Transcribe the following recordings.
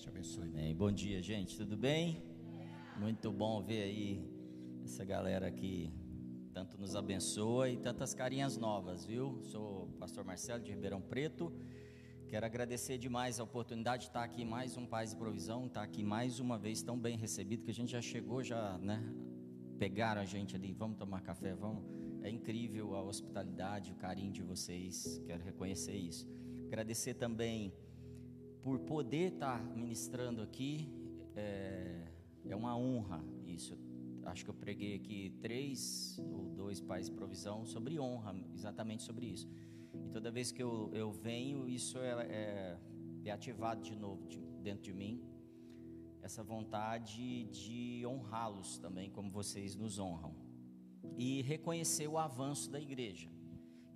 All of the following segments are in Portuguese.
Te abençoe. Amém. Bom dia, gente. Tudo bem? Muito bom ver aí essa galera que tanto nos abençoa e tantas carinhas novas, viu? Sou o pastor Marcelo de Ribeirão Preto. Quero agradecer demais a oportunidade de estar aqui mais um Paz e Provisão, estar aqui mais uma vez tão bem recebido que a gente já chegou, já, né? Pegaram a gente ali, vamos tomar café, vamos. É incrível a hospitalidade, o carinho de vocês. Quero reconhecer isso. Agradecer também por poder estar ministrando aqui. É, é uma honra isso. Acho que eu preguei aqui três ou dois pais provisão sobre honra, exatamente sobre isso. E toda vez que eu, eu venho, isso é, é, é ativado de novo de, dentro de mim. Essa vontade de honrá-los também, como vocês nos honram. E reconhecer o avanço da igreja.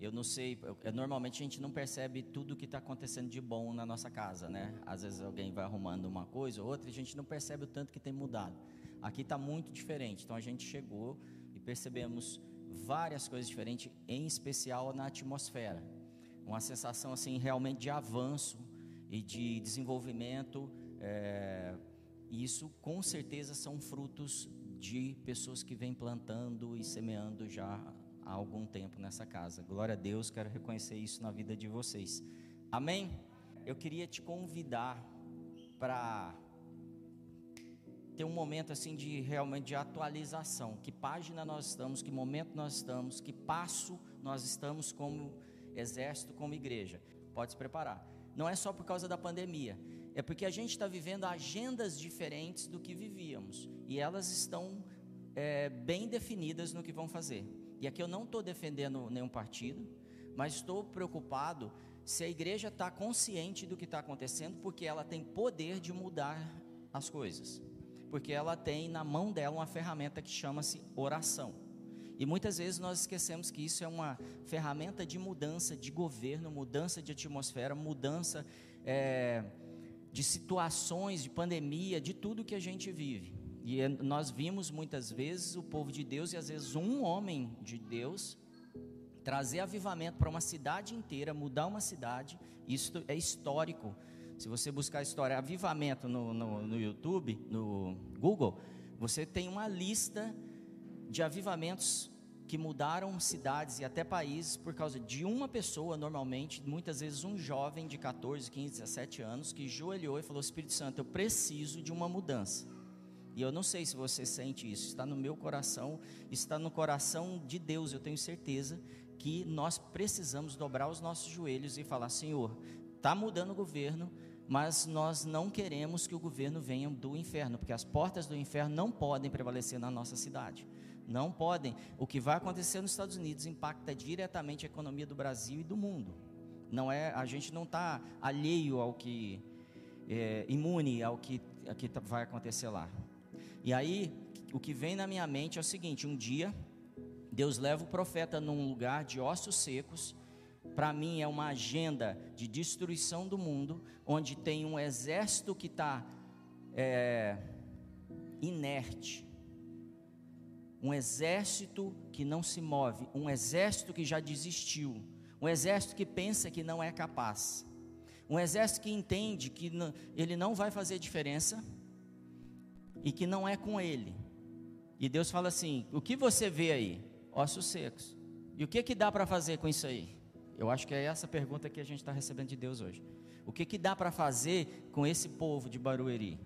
Eu não sei, eu, normalmente a gente não percebe tudo que está acontecendo de bom na nossa casa, né? Às vezes alguém vai arrumando uma coisa ou outra e a gente não percebe o tanto que tem mudado. Aqui está muito diferente, então a gente chegou e percebemos várias coisas diferentes, em especial na atmosfera. Uma sensação assim realmente de avanço e de desenvolvimento. É, isso com certeza são frutos de pessoas que vêm plantando e semeando já há algum tempo nessa casa. Glória a Deus, quero reconhecer isso na vida de vocês. Amém? Eu queria te convidar para ter um momento assim de realmente de atualização. Que página nós estamos, que momento nós estamos, que passo nós estamos como exército, como igreja. Pode se preparar. Não é só por causa da pandemia, é porque a gente está vivendo agendas diferentes do que vivíamos e elas estão é, bem definidas no que vão fazer. E aqui eu não estou defendendo nenhum partido, mas estou preocupado se a igreja está consciente do que está acontecendo, porque ela tem poder de mudar as coisas. Porque ela tem na mão dela uma ferramenta que chama-se oração. E muitas vezes nós esquecemos que isso é uma ferramenta de mudança de governo, mudança de atmosfera, mudança é, de situações, de pandemia, de tudo que a gente vive. E é, nós vimos muitas vezes o povo de Deus e às vezes um homem de Deus trazer avivamento para uma cidade inteira, mudar uma cidade. Isso é histórico. Se você buscar a história avivamento no, no, no YouTube, no Google, você tem uma lista de avivamentos que mudaram cidades e até países por causa de uma pessoa, normalmente, muitas vezes um jovem de 14, 15, 17 anos, que joelhou e falou: Espírito Santo, eu preciso de uma mudança. E eu não sei se você sente isso, está no meu coração, está no coração de Deus, eu tenho certeza que nós precisamos dobrar os nossos joelhos e falar: Senhor, está mudando o governo, mas nós não queremos que o governo venha do inferno, porque as portas do inferno não podem prevalecer na nossa cidade. Não podem. O que vai acontecer nos Estados Unidos impacta diretamente a economia do Brasil e do mundo. Não é, a gente não está alheio ao que é, imune ao que, ao que vai acontecer lá. E aí, o que vem na minha mente é o seguinte: um dia, Deus leva o profeta num lugar de ossos secos. Para mim, é uma agenda de destruição do mundo, onde tem um exército que está é, inerte, um exército que não se move, um exército que já desistiu, um exército que pensa que não é capaz, um exército que entende que ele não vai fazer diferença e que não é com ele. E Deus fala assim: o que você vê aí? Ossos secos. E o que que dá para fazer com isso aí? Eu acho que é essa pergunta que a gente está recebendo de Deus hoje. O que que dá para fazer com esse povo de Barueri?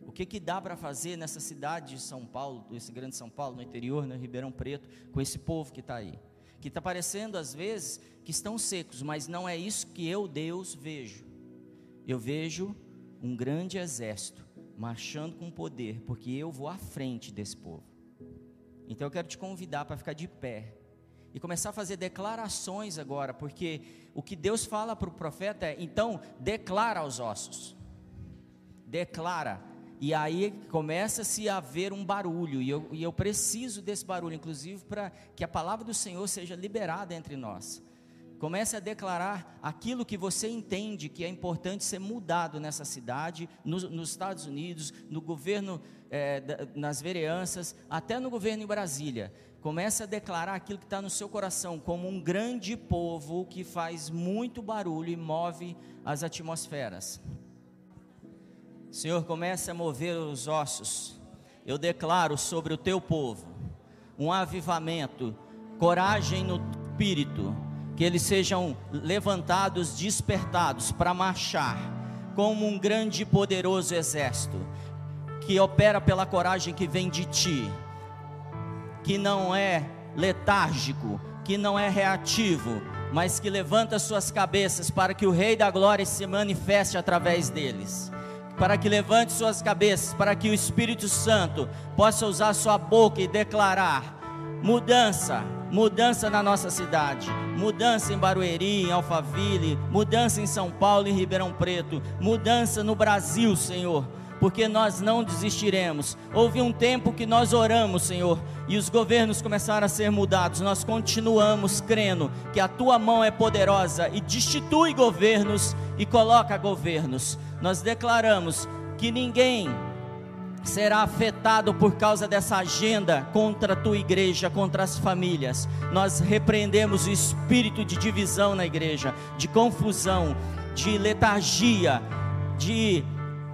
O que que dá para fazer nessa cidade de São Paulo, esse grande São Paulo, no interior, no Ribeirão Preto, com esse povo que está aí? Que está parecendo às vezes que estão secos, mas não é isso que eu, Deus, vejo. Eu vejo um grande exército marchando com poder, porque eu vou à frente desse povo. Então eu quero te convidar para ficar de pé e começar a fazer declarações agora, porque o que Deus fala para o profeta é: então declara aos ossos, declara. E aí começa-se a haver um barulho, e eu, e eu preciso desse barulho, inclusive para que a palavra do Senhor seja liberada entre nós. Comece a declarar aquilo que você entende que é importante ser mudado nessa cidade, nos, Estados Unidos, no governo, é, nas vereanças, até no governo em Brasília. Comece a declarar aquilo que está no seu coração, como um grande povo que faz muito barulho e move as atmosferas. Senhor, comece a mover os ossos. Eu declaro sobre o teu povo um avivamento, coragem no espírito, que eles sejam levantados, despertados para marchar como um grande e poderoso exército que opera pela coragem que vem de ti, que não é letárgico, que não é reativo, mas que levanta suas cabeças para que o Rei da Glória se manifeste através deles. Para que levante suas cabeças, para que o Espírito Santo possa usar sua boca e declarar mudança, mudança na nossa cidade, mudança em Barueri, em Alphaville, mudança em São Paulo e Ribeirão Preto, mudança no Brasil, Senhor porque nós não desistiremos. Houve um tempo que nós oramos, Senhor, e os governos começaram a ser mudados. Nós continuamos crendo que a tua mão é poderosa e destitui governos e coloca governos. Nós declaramos que ninguém será afetado por causa dessa agenda contra a tua igreja, contra as famílias. Nós repreendemos o espírito de divisão na igreja, de confusão, de letargia, de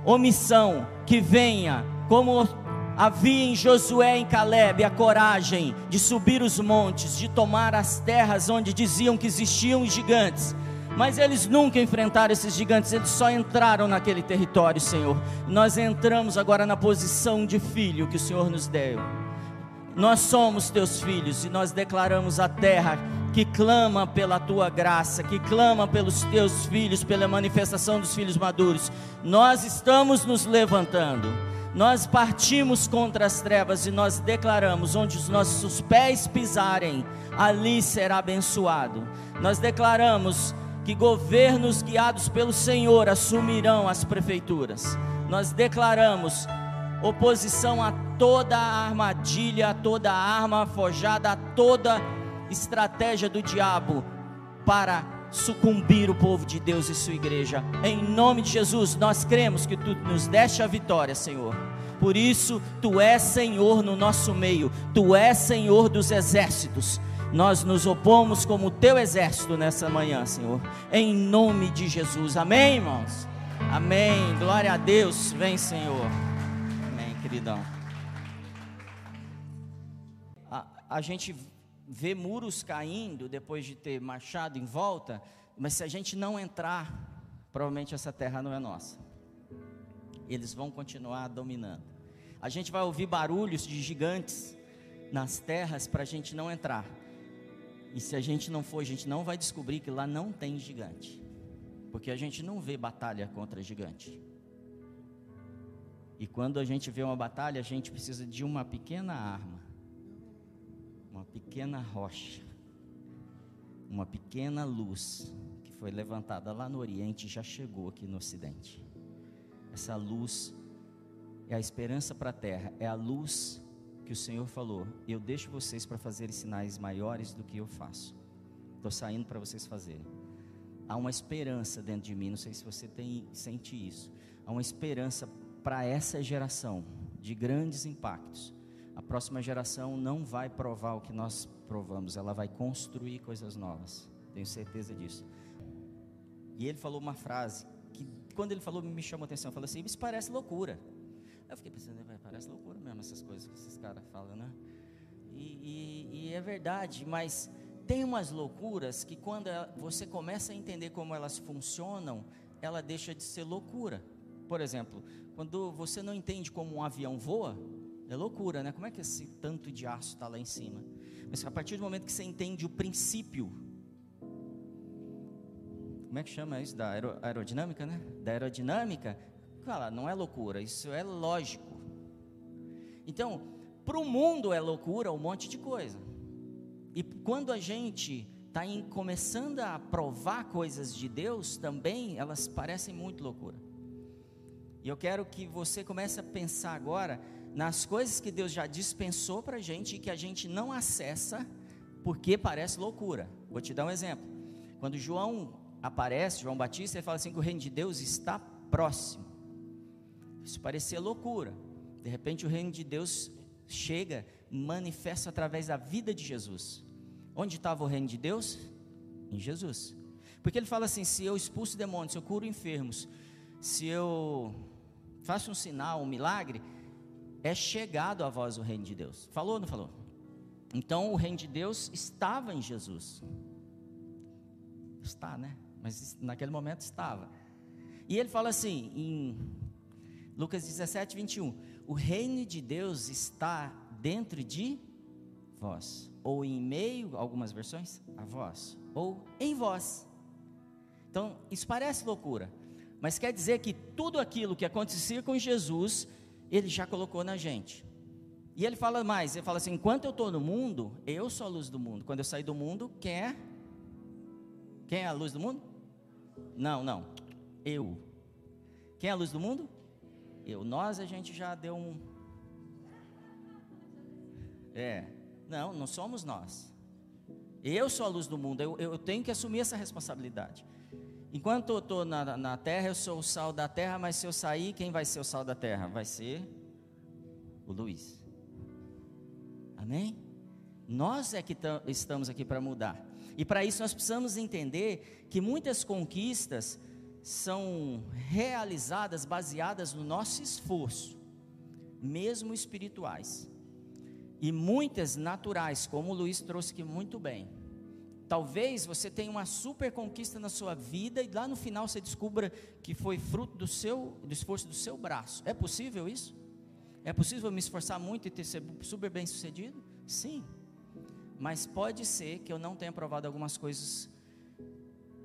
omissão, que venha, como havia em Josué e em Caleb, a coragem de subir os montes, de tomar as terras onde diziam que existiam gigantes. Mas eles nunca enfrentaram esses gigantes, eles só entraram naquele território, Senhor. Nós entramos agora na posição de filho que o Senhor nos deu. Nós somos teus filhos e nós declaramos a terra que clama pela tua graça, que clama pelos teus filhos, pela manifestação dos filhos maduros. Nós estamos nos levantando. Nós partimos contra as trevas e nós declaramos: onde os nossos pés pisarem, ali será abençoado. Nós declaramos que governos guiados pelo Senhor assumirão as prefeituras. Nós declaramos oposição a toda a armadilha, a toda a arma forjada, a toda estratégia do diabo para sucumbir o povo de Deus e sua igreja. Em nome de Jesus, nós cremos que tu nos deste a vitória, Senhor. Por isso, tu és Senhor no nosso meio, tu és Senhor dos exércitos. Nós nos opomos como teu exército nessa manhã, Senhor. Em nome de Jesus. Amém, irmãos. Amém. Glória a Deus. Vem, Senhor. Amém, queridão. A, a gente vê muros caindo depois de ter marchado em volta, mas se a gente não entrar, provavelmente essa terra não é nossa. Eles vão continuar dominando. A gente vai ouvir barulhos de gigantes nas terras para a gente não entrar. E se a gente não for, a gente não vai descobrir que lá não tem gigante. Porque a gente não vê batalha contra gigante. E quando a gente vê uma batalha, a gente precisa de uma pequena arma uma pequena rocha, uma pequena luz que foi levantada lá no Oriente e já chegou aqui no Ocidente. Essa luz é a esperança para a terra, é a luz que o Senhor falou: Eu deixo vocês para fazerem sinais maiores do que eu faço. Estou saindo para vocês fazerem. Há uma esperança dentro de mim, não sei se você tem, sente isso. Há uma esperança para essa geração de grandes impactos a próxima geração não vai provar o que nós provamos, ela vai construir coisas novas. Tenho certeza disso. E ele falou uma frase que, quando ele falou, me chamou a atenção. Falou assim: Isso parece loucura. Eu fiquei pensando, parece loucura essas coisas que esses caras falam, né? E, e, e é verdade, mas tem umas loucuras que, quando você começa a entender como elas funcionam, ela deixa de ser loucura. Por exemplo, quando você não entende como um avião voa, é loucura, né? Como é que esse tanto de aço está lá em cima? Mas a partir do momento que você entende o princípio, como é que chama isso? Da aero, aerodinâmica, né? Da aerodinâmica, fala, não é loucura, isso é lógico. Então, para o mundo é loucura um monte de coisa. E quando a gente está começando a provar coisas de Deus, também elas parecem muito loucura. E eu quero que você comece a pensar agora nas coisas que Deus já dispensou para a gente e que a gente não acessa porque parece loucura. Vou te dar um exemplo. Quando João aparece, João Batista, ele fala assim que o reino de Deus está próximo. Isso parecia loucura. De repente o reino de Deus chega, manifesta através da vida de Jesus. Onde estava o reino de Deus? Em Jesus. Porque ele fala assim: se eu expulso demônios, se eu curo enfermos, se eu faça um sinal, um milagre, é chegado a voz do reino de Deus. Falou ou não falou? Então o reino de Deus estava em Jesus. Está, né? Mas naquele momento estava. E ele fala assim, em Lucas 17, 21. O reino de Deus está dentro de vós. Ou em meio, algumas versões, a vós. Ou em vós. Então, isso parece loucura. Mas quer dizer que tudo aquilo que acontecia com Jesus, ele já colocou na gente. E ele fala mais, ele fala assim: enquanto eu estou no mundo, eu sou a luz do mundo. Quando eu sair do mundo, quem é? Quem é a luz do mundo? Não, não. Eu. Quem é a luz do mundo? Eu. Nós a gente já deu um. É. Não, não somos nós. Eu sou a luz do mundo. Eu, eu tenho que assumir essa responsabilidade. Enquanto eu estou na, na terra, eu sou o sal da terra, mas se eu sair, quem vai ser o sal da terra? Vai ser o Luiz. Amém? Nós é que estamos aqui para mudar. E para isso nós precisamos entender que muitas conquistas são realizadas baseadas no nosso esforço, mesmo espirituais. E muitas naturais, como o Luiz trouxe aqui muito bem. Talvez você tenha uma super conquista na sua vida e lá no final você descubra que foi fruto do seu do esforço do seu braço. É possível isso? É possível me esforçar muito e ter ser super bem sucedido? Sim. Mas pode ser que eu não tenha provado algumas coisas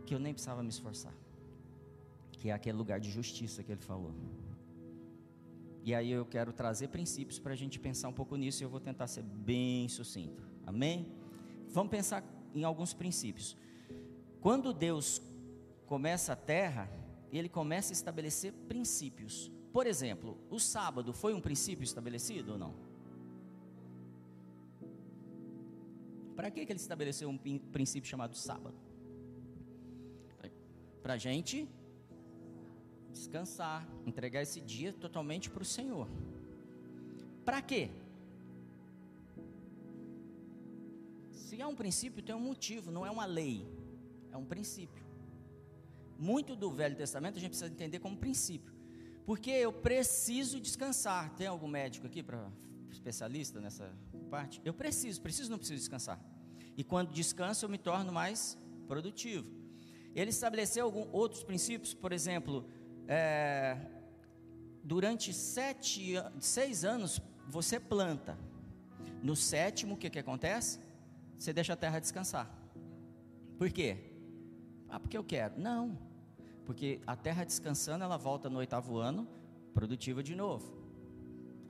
que eu nem precisava me esforçar. Que é aquele lugar de justiça que ele falou. E aí eu quero trazer princípios para a gente pensar um pouco nisso e eu vou tentar ser bem sucinto. Amém? Vamos pensar em alguns princípios. Quando Deus começa a terra, ele começa a estabelecer princípios. Por exemplo, o sábado foi um princípio estabelecido ou não? Para que, que ele estabeleceu um princípio chamado sábado? Para a gente descansar, entregar esse dia totalmente para o Senhor. Para quê? Se é um princípio, tem um motivo, não é uma lei, é um princípio. Muito do Velho Testamento a gente precisa entender como princípio, porque eu preciso descansar. Tem algum médico aqui para especialista nessa parte? Eu preciso, preciso, não preciso descansar. E quando descanso, eu me torno mais produtivo. Ele estabeleceu alguns outros princípios, por exemplo, é, durante sete, seis anos você planta. No sétimo, o que, que acontece? você deixa a terra descansar. Por quê? Ah, porque eu quero. Não. Porque a terra descansando, ela volta no oitavo ano, produtiva de novo.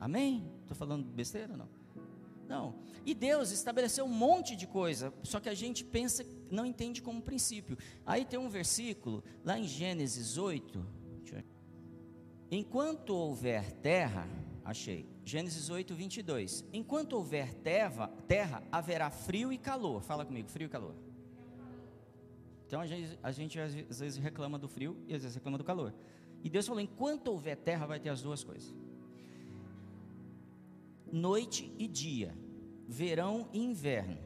Amém? Estou falando besteira ou não? Não. E Deus estabeleceu um monte de coisa, só que a gente pensa, não entende como princípio. Aí tem um versículo, lá em Gênesis 8. Enquanto houver terra, achei. Gênesis 8, 22. Enquanto houver terra, terra, haverá frio e calor. Fala comigo, frio e calor. Então a gente, a gente às vezes reclama do frio e às vezes reclama do calor. E Deus falou: enquanto houver terra, vai ter as duas coisas. Noite e dia, verão e inverno.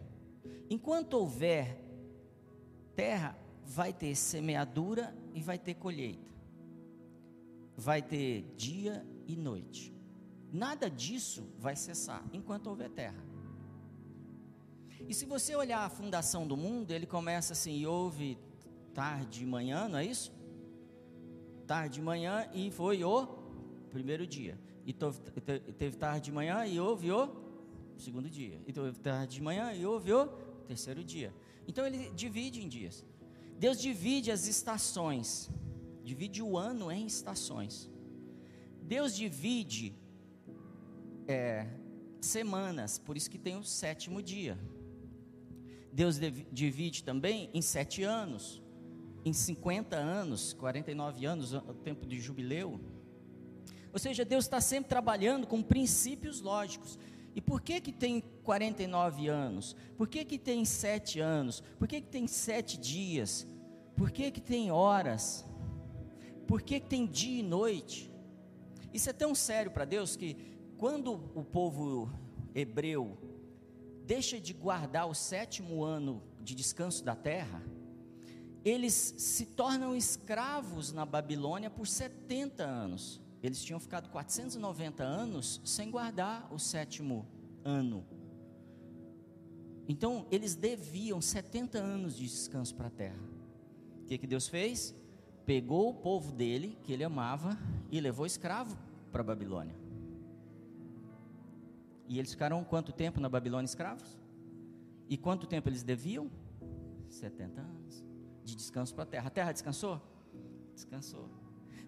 Enquanto houver terra, vai ter semeadura e vai ter colheita. Vai ter dia e noite. Nada disso vai cessar enquanto houver terra. E se você olhar a fundação do mundo, ele começa assim, e houve tarde e manhã, não é isso? Tarde e manhã e foi o primeiro dia. E teve tarde de manhã e houve o segundo dia. E teve tarde de manhã e houve o terceiro dia. Então ele divide em dias. Deus divide as estações. Divide o ano em estações. Deus divide é, semanas, por isso que tem o sétimo dia. Deus divide também em sete anos, em 50 anos, 49 anos, o tempo de jubileu. Ou seja, Deus está sempre trabalhando com princípios lógicos. E por que que tem 49 anos? Por que que tem sete anos? Por que que tem sete dias? Por que que tem horas? Por que tem dia e noite? Isso é tão sério para Deus que quando o povo hebreu deixa de guardar o sétimo ano de descanso da terra, eles se tornam escravos na Babilônia por 70 anos. eles tinham ficado 490 anos sem guardar o sétimo ano. Então, eles deviam 70 anos de descanso para a terra. O que, que Deus fez? Pegou o povo dele, que ele amava, e levou escravo para a Babilônia. E eles ficaram quanto tempo na Babilônia escravos? E quanto tempo eles deviam? 70 anos de descanso para a terra. A terra descansou? Descansou.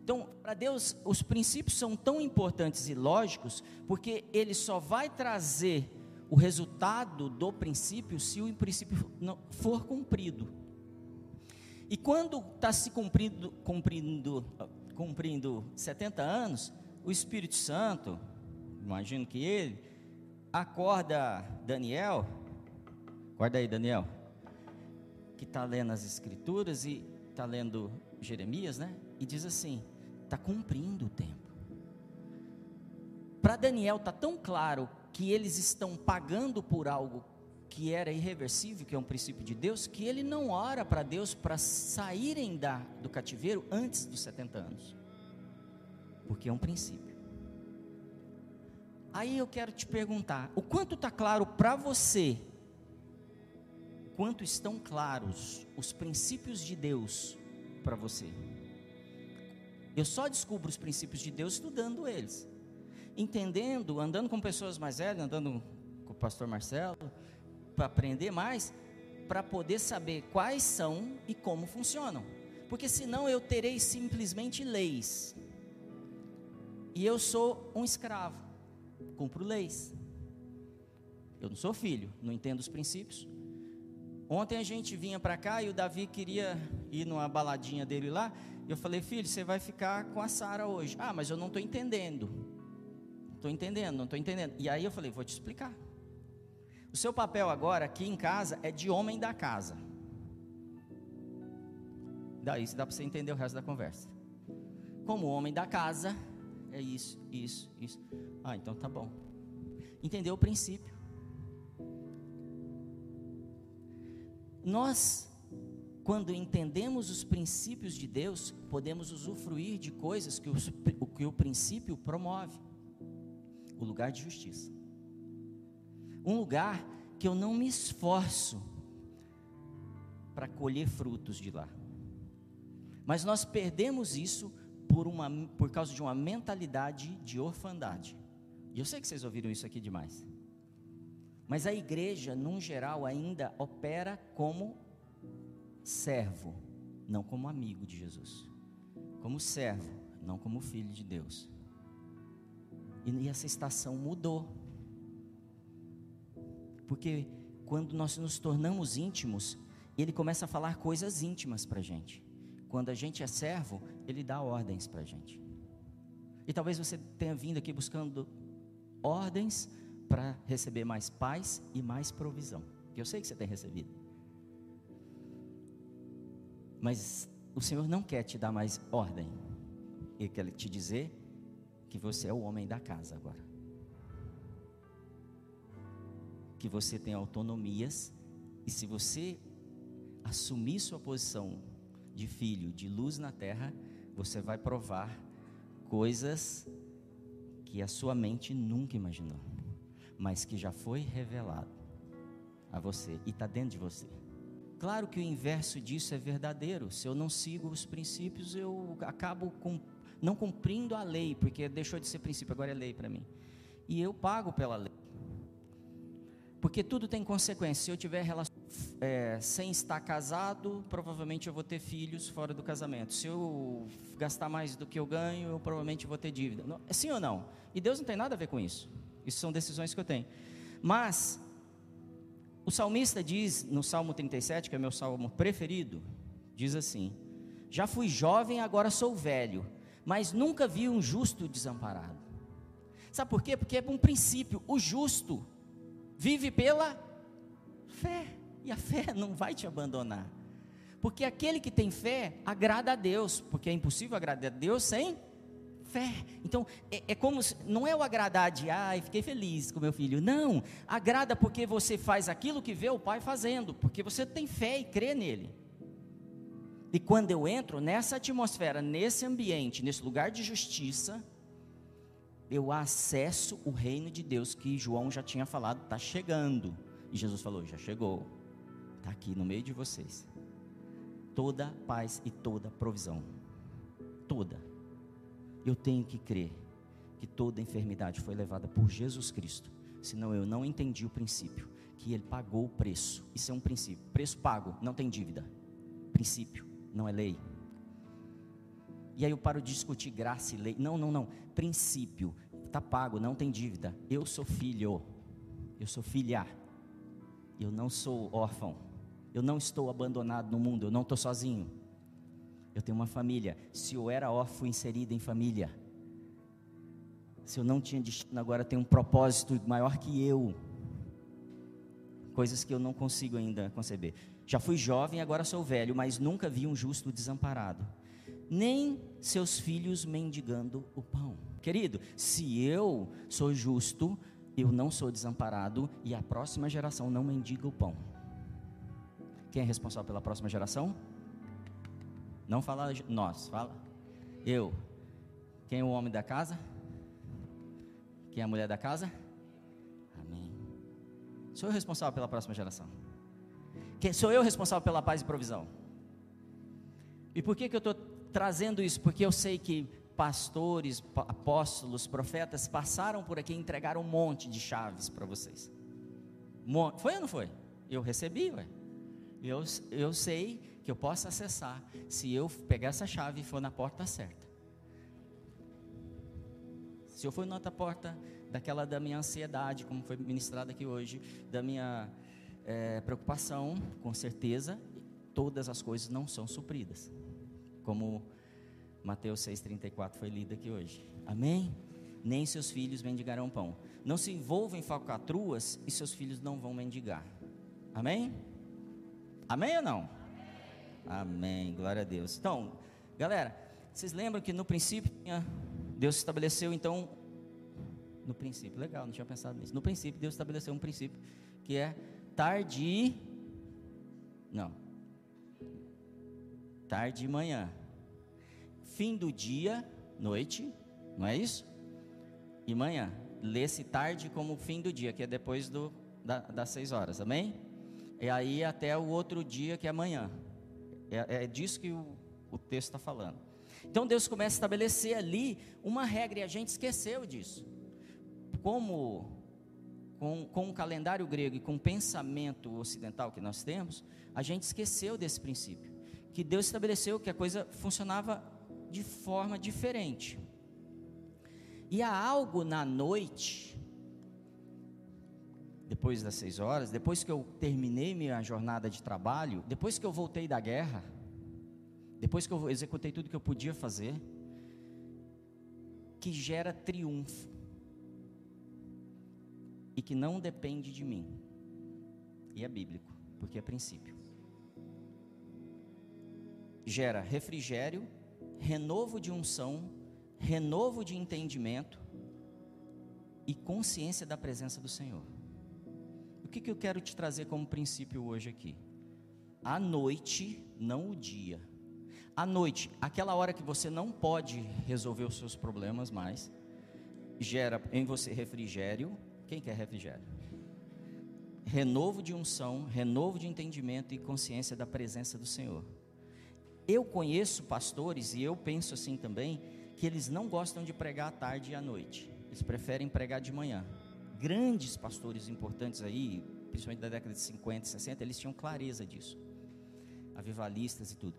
Então, para Deus, os princípios são tão importantes e lógicos, porque Ele só vai trazer o resultado do princípio se o princípio for cumprido. E quando está se cumprindo, cumprindo, cumprindo 70 anos, o Espírito Santo, imagino que ele, acorda Daniel, acorda aí Daniel, que está lendo as escrituras e está lendo Jeremias, né? E diz assim: está cumprindo o tempo. Para Daniel está tão claro que eles estão pagando por algo que era irreversível, que é um princípio de Deus, que ele não ora para Deus para saírem da, do cativeiro antes dos 70 anos, porque é um princípio. Aí eu quero te perguntar: o quanto está claro para você quanto estão claros os princípios de Deus para você. Eu só descubro os princípios de Deus estudando eles, entendendo, andando com pessoas mais velhas, andando com o pastor Marcelo, para aprender mais, para poder saber quais são e como funcionam. Porque senão eu terei simplesmente leis. E eu sou um escravo, cumpro leis. Eu não sou filho, não entendo os princípios, Ontem a gente vinha para cá e o Davi queria ir numa baladinha dele lá. E eu falei, filho, você vai ficar com a Sara hoje. Ah, mas eu não estou entendendo. Estou entendendo, não estou entendendo. E aí eu falei, vou te explicar. O seu papel agora aqui em casa é de homem da casa. Daí dá para você entender o resto da conversa. Como homem da casa, é isso, isso, isso. Ah, então tá bom. Entendeu o princípio. Nós, quando entendemos os princípios de Deus, podemos usufruir de coisas que o, que o princípio promove o lugar de justiça. Um lugar que eu não me esforço para colher frutos de lá. Mas nós perdemos isso por, uma, por causa de uma mentalidade de orfandade. E eu sei que vocês ouviram isso aqui demais. Mas a igreja, num geral, ainda opera como servo, não como amigo de Jesus. Como servo, não como filho de Deus. E essa estação mudou. Porque quando nós nos tornamos íntimos, ele começa a falar coisas íntimas para a gente. Quando a gente é servo, ele dá ordens para a gente. E talvez você tenha vindo aqui buscando ordens para receber mais paz e mais provisão. Que eu sei que você tem recebido. Mas o Senhor não quer te dar mais ordem. Ele quer te dizer que você é o homem da casa agora. Que você tem autonomias e se você assumir sua posição de filho, de luz na terra, você vai provar coisas que a sua mente nunca imaginou mas que já foi revelado a você e está dentro de você. Claro que o inverso disso é verdadeiro. Se eu não sigo os princípios, eu acabo com, não cumprindo a lei, porque deixou de ser princípio, agora é lei para mim. E eu pago pela lei. Porque tudo tem consequência. Se eu tiver relação é, sem estar casado, provavelmente eu vou ter filhos fora do casamento. Se eu gastar mais do que eu ganho, eu provavelmente vou ter dívida. Não, é sim ou não? E Deus não tem nada a ver com isso. Isso são decisões que eu tenho. Mas, o salmista diz no Salmo 37, que é meu salmo preferido, diz assim: Já fui jovem, agora sou velho, mas nunca vi um justo desamparado. Sabe por quê? Porque é um princípio: o justo vive pela fé, e a fé não vai te abandonar. Porque aquele que tem fé agrada a Deus, porque é impossível agradar a Deus sem fé. Então, é, é, como, se, não é o agradar de, ai, fiquei feliz com meu filho. Não, agrada porque você faz aquilo que vê o pai fazendo, porque você tem fé e crê nele. E quando eu entro nessa atmosfera, nesse ambiente, nesse lugar de justiça, eu acesso o reino de Deus que João já tinha falado, está chegando. E Jesus falou: já chegou, está aqui no meio de vocês. Toda paz e toda provisão. Toda. Eu tenho que crer que toda enfermidade foi levada por Jesus Cristo. Senão eu não entendi o princípio, que ele pagou o preço. Isso é um princípio. Preço pago, não tem dívida. Princípio, não é lei. E aí eu paro de discutir graça e lei. Não, não, não. Princípio. Está pago, não tem dívida. Eu sou filho. Eu sou filha. Eu não sou órfão. Eu não estou abandonado no mundo. Eu não estou sozinho. Eu tenho uma família. Se eu era órfão inserido em família. Se eu não tinha destino, agora tenho um propósito maior que eu. Coisas que eu não consigo ainda conceber. Já fui jovem, agora sou velho, mas nunca vi um justo desamparado nem seus filhos mendigando o pão. Querido, se eu sou justo, eu não sou desamparado e a próxima geração não mendiga o pão. Quem é responsável pela próxima geração? Não fala nós, fala eu. Quem é o homem da casa? Quem é a mulher da casa? Amém. Sou eu responsável pela próxima geração. Quem, sou eu responsável pela paz e provisão. E por que, que eu estou trazendo isso porque eu sei que pastores, apóstolos, profetas passaram por aqui e entregaram um monte de chaves para vocês. Foi ou não foi? Eu recebi, ué. Eu, eu sei que eu posso acessar se eu pegar essa chave e for na porta certa. Se eu for na outra porta, daquela da minha ansiedade, como foi ministrado aqui hoje, da minha é, preocupação, com certeza, todas as coisas não são supridas como Mateus 6,34 foi lido aqui hoje. Amém? Nem seus filhos mendigarão pão. Não se envolvam em falcatruas e seus filhos não vão mendigar. Amém? Amém ou não? Amém. Amém. Glória a Deus. Então, galera, vocês lembram que no princípio Deus estabeleceu então no princípio, legal, não tinha pensado nisso. No princípio Deus estabeleceu um princípio que é tarde não, tarde e manhã. Fim do dia, noite, não é isso? E manhã. Lê-se tarde como fim do dia, que é depois do, da, das seis horas, amém? E aí até o outro dia, que é amanhã. É, é disso que o, o texto está falando. Então Deus começa a estabelecer ali uma regra e a gente esqueceu disso. Como com, com o calendário grego e com o pensamento ocidental que nós temos, a gente esqueceu desse princípio que Deus estabeleceu que a coisa funcionava de forma diferente. E há algo na noite, depois das seis horas, depois que eu terminei minha jornada de trabalho, depois que eu voltei da guerra, depois que eu executei tudo que eu podia fazer, que gera triunfo e que não depende de mim. E é bíblico, porque é princípio gera refrigério, renovo de unção, renovo de entendimento e consciência da presença do Senhor. O que, que eu quero te trazer como princípio hoje aqui? A noite, não o dia. A noite, aquela hora que você não pode resolver os seus problemas mais, gera em você refrigério. Quem quer refrigério? Renovo de unção, renovo de entendimento e consciência da presença do Senhor. Eu conheço pastores, e eu penso assim também, que eles não gostam de pregar à tarde e à noite. Eles preferem pregar de manhã. Grandes pastores importantes aí, principalmente da década de 50, 60, eles tinham clareza disso. Avivalistas e tudo.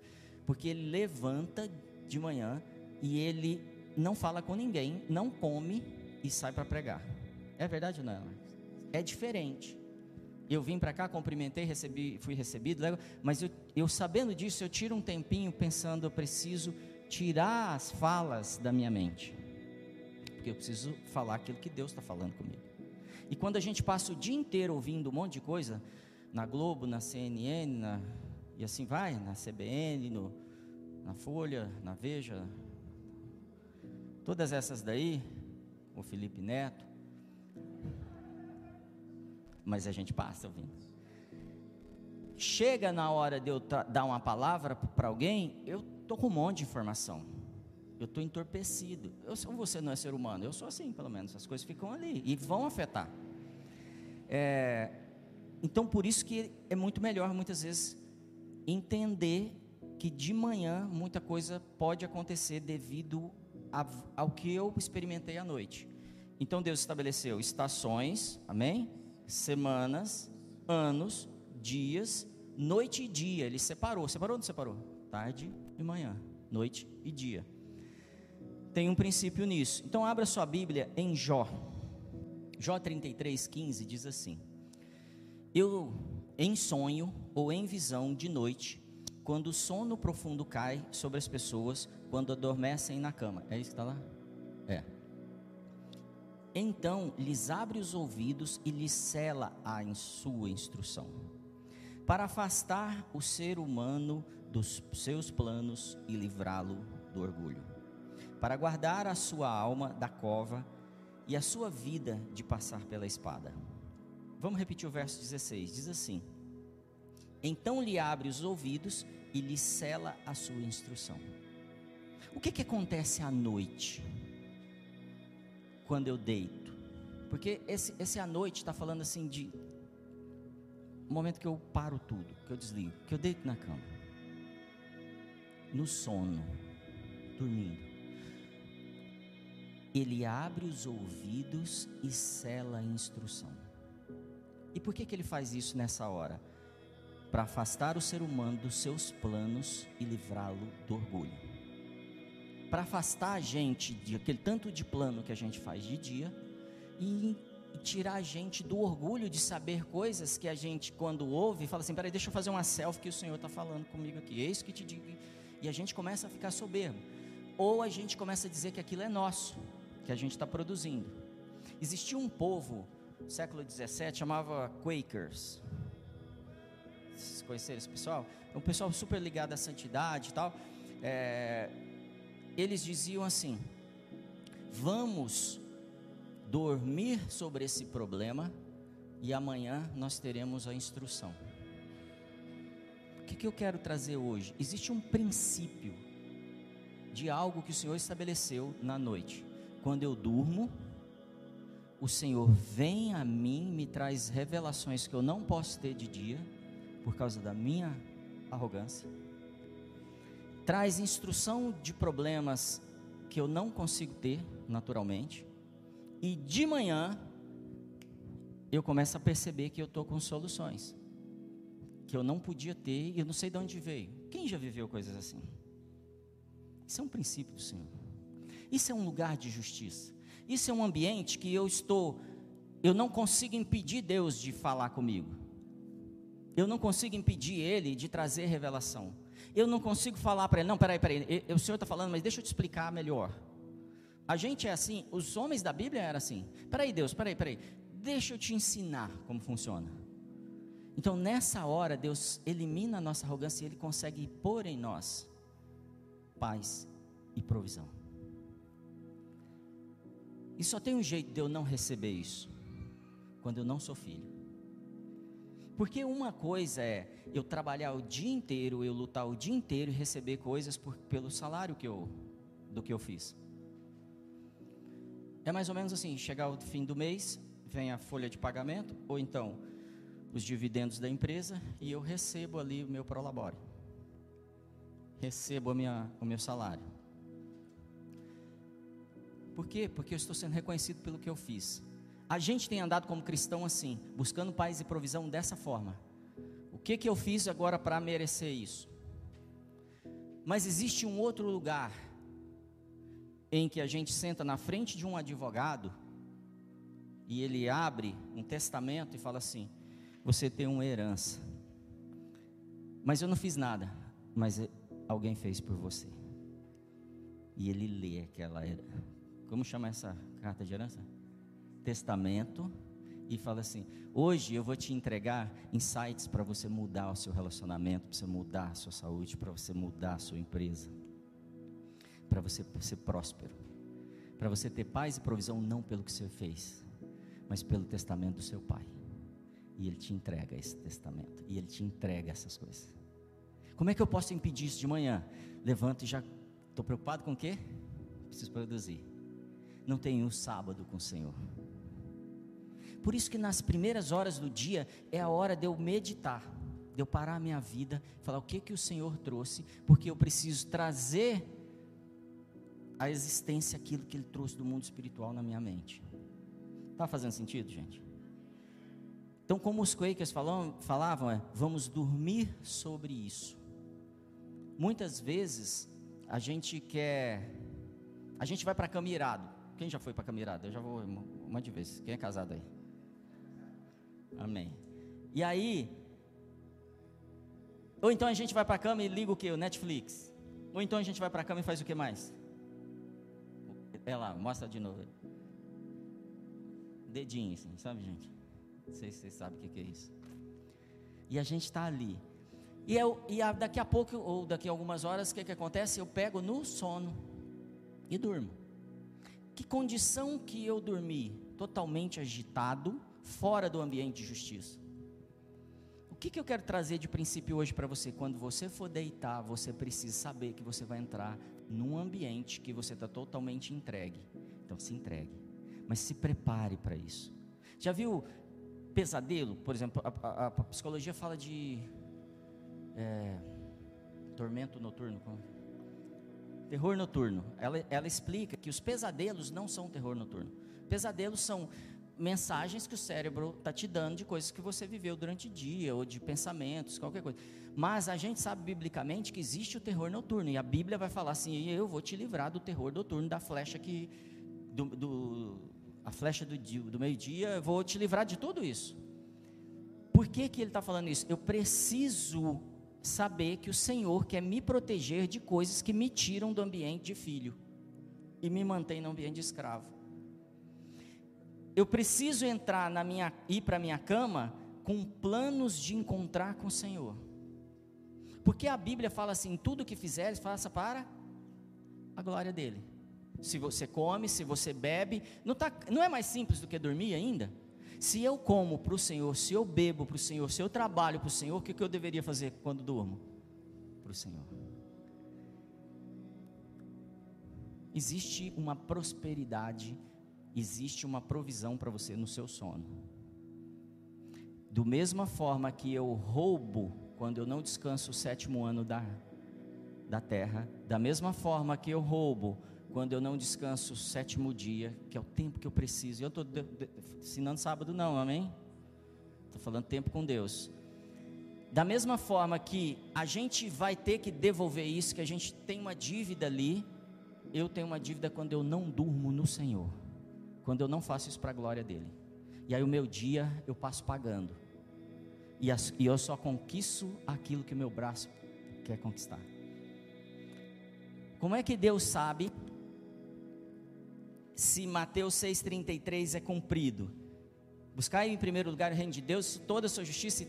Porque ele levanta de manhã e ele não fala com ninguém, não come e sai para pregar. É verdade ou não? É diferente. Eu vim para cá, cumprimentei, recebi, fui recebido, mas eu, eu sabendo disso, eu tiro um tempinho pensando, eu preciso tirar as falas da minha mente, porque eu preciso falar aquilo que Deus está falando comigo. E quando a gente passa o dia inteiro ouvindo um monte de coisa, na Globo, na CNN, na, e assim vai, na CBN, no, na Folha, na Veja, todas essas daí, o Felipe Neto, mas a gente passa ouvindo. Chega na hora de eu dar uma palavra para alguém, eu estou com um monte de informação. eu estou entorpecido. Eu, você não é ser humano, eu sou assim, pelo menos. As coisas ficam ali e vão afetar. É, então, por isso que é muito melhor, muitas vezes, entender que de manhã muita coisa pode acontecer devido a, ao que eu experimentei à noite. Então, Deus estabeleceu estações, amém? Semanas, anos, dias, noite e dia. Ele separou. Separou ou não separou? Tarde e manhã, noite e dia. Tem um princípio nisso. Então, abra sua Bíblia em Jó. Jó 33, 15 diz assim: Eu, em sonho ou em visão de noite, quando o sono profundo cai sobre as pessoas, quando adormecem na cama. É isso que está lá? É. Então lhes abre os ouvidos e lhes cela a sua instrução, para afastar o ser humano dos seus planos e livrá-lo do orgulho, para guardar a sua alma da cova e a sua vida de passar pela espada. Vamos repetir o verso 16: diz assim: Então lhe abre os ouvidos e lhe cela a sua instrução. O que, que acontece à noite? Quando eu deito? Porque esse, esse à noite está falando assim de o momento que eu paro tudo, que eu desligo, que eu deito na cama, no sono, dormindo. Ele abre os ouvidos e cela a instrução. E por que, que ele faz isso nessa hora? Para afastar o ser humano dos seus planos e livrá-lo do orgulho. Para afastar a gente de aquele tanto de plano que a gente faz de dia e tirar a gente do orgulho de saber coisas que a gente, quando ouve, fala assim: peraí, deixa eu fazer uma selfie que o Senhor está falando comigo aqui. É isso que te digo. E a gente começa a ficar soberbo. Ou a gente começa a dizer que aquilo é nosso, que a gente está produzindo. Existia um povo, século 17, chamava Quakers. Vocês conheceram esse pessoal? É um pessoal super ligado à santidade e tal. É, eles diziam assim: vamos dormir sobre esse problema e amanhã nós teremos a instrução. O que, que eu quero trazer hoje? Existe um princípio de algo que o Senhor estabeleceu na noite. Quando eu durmo, o Senhor vem a mim, me traz revelações que eu não posso ter de dia, por causa da minha arrogância. Traz instrução de problemas que eu não consigo ter naturalmente. E de manhã, eu começo a perceber que eu estou com soluções. Que eu não podia ter e eu não sei de onde veio. Quem já viveu coisas assim? Isso é um princípio do Senhor. Isso é um lugar de justiça. Isso é um ambiente que eu estou, eu não consigo impedir Deus de falar comigo. Eu não consigo impedir Ele de trazer revelação. Eu não consigo falar para Ele, não, peraí, peraí, o Senhor está falando, mas deixa eu te explicar melhor. A gente é assim, os homens da Bíblia eram assim. Peraí, Deus, peraí, peraí, deixa eu te ensinar como funciona. Então, nessa hora, Deus elimina a nossa arrogância e Ele consegue pôr em nós paz e provisão. E só tem um jeito de eu não receber isso: quando eu não sou filho. Porque uma coisa é eu trabalhar o dia inteiro, eu lutar o dia inteiro e receber coisas por, pelo salário que eu, do que eu fiz. É mais ou menos assim: chegar o fim do mês, vem a folha de pagamento, ou então os dividendos da empresa, e eu recebo ali o meu prolabore. Recebo a minha, o meu salário. Por quê? Porque eu estou sendo reconhecido pelo que eu fiz. A gente tem andado como cristão assim, buscando paz e provisão dessa forma. O que que eu fiz agora para merecer isso? Mas existe um outro lugar em que a gente senta na frente de um advogado e ele abre um testamento e fala assim: Você tem uma herança, mas eu não fiz nada, mas alguém fez por você. E ele lê aquela herança como chama essa carta de herança? Testamento. E fala assim: hoje eu vou te entregar insights para você mudar o seu relacionamento, para você mudar a sua saúde, para você mudar a sua empresa, para você ser próspero, para você ter paz e provisão não pelo que você fez, mas pelo testamento do seu pai. E ele te entrega esse testamento, e ele te entrega essas coisas. Como é que eu posso impedir isso de manhã? Levanto e já estou preocupado com o quê? preciso produzir. Não tenho sábado com o Senhor. Por isso que nas primeiras horas do dia é a hora de eu meditar, de eu parar a minha vida, falar o que que o Senhor trouxe, porque eu preciso trazer à existência aquilo que Ele trouxe do mundo espiritual na minha mente. Está fazendo sentido, gente? Então, como os Quakers falam, falavam, é, vamos dormir sobre isso. Muitas vezes a gente quer, a gente vai para a cama irado. Quem já foi para a cama irado? Eu já vou uma de vezes. Quem é casado aí? Amém. E aí, ou então a gente vai para a cama e liga o que? O Netflix. Ou então a gente vai para a cama e faz o que mais? É lá, mostra de novo. Dedinho, assim, sabe, gente? Não sei se vocês sabem o que, é isso. E a gente está ali. E, eu, e a, daqui a pouco, ou daqui a algumas horas, o que, que acontece? Eu pego no sono e durmo. Que condição que eu dormi? Totalmente agitado, fora do ambiente de justiça. O que, que eu quero trazer de princípio hoje para você? Quando você for deitar, você precisa saber que você vai entrar num ambiente que você está totalmente entregue. Então se entregue. Mas se prepare para isso. Já viu pesadelo? Por exemplo, a, a, a psicologia fala de é, tormento noturno. Terror noturno. Ela, ela explica que os pesadelos não são terror noturno. Pesadelos são mensagens que o cérebro está te dando de coisas que você viveu durante o dia, ou de pensamentos, qualquer coisa. Mas a gente sabe biblicamente que existe o terror noturno, e a Bíblia vai falar assim: eu vou te livrar do terror noturno, da flecha que. Do, do a flecha do, do meio-dia, vou te livrar de tudo isso. Por que, que ele está falando isso? Eu preciso saber que o Senhor quer me proteger de coisas que me tiram do ambiente de filho e me mantém no ambiente de escravo eu preciso entrar na minha ir para minha cama com planos de encontrar com o Senhor. Porque a Bíblia fala assim: tudo que fizeres, faça para a glória dele. Se você come, se você bebe, não, tá, não é mais simples do que dormir ainda? Se eu como para o Senhor, se eu bebo para o Senhor, se eu trabalho para o Senhor, o que, que eu deveria fazer quando durmo? Para o Senhor. Existe uma prosperidade existe uma provisão para você no seu sono. Do mesma forma que eu roubo quando eu não descanso o sétimo ano da, da terra, da mesma forma que eu roubo quando eu não descanso o sétimo dia, que é o tempo que eu preciso. Eu estou ensinando sábado, não, amém? Estou falando tempo com Deus. Da mesma forma que a gente vai ter que devolver isso, que a gente tem uma dívida ali, eu tenho uma dívida quando eu não durmo no Senhor quando eu não faço isso para a glória dele. E aí o meu dia eu passo pagando. E, eu só conquisto aquilo que o meu braço quer conquistar. Como é que Deus sabe se Mateus 6,33 é cumprido? Buscar em primeiro lugar o reino de Deus, toda a sua justiça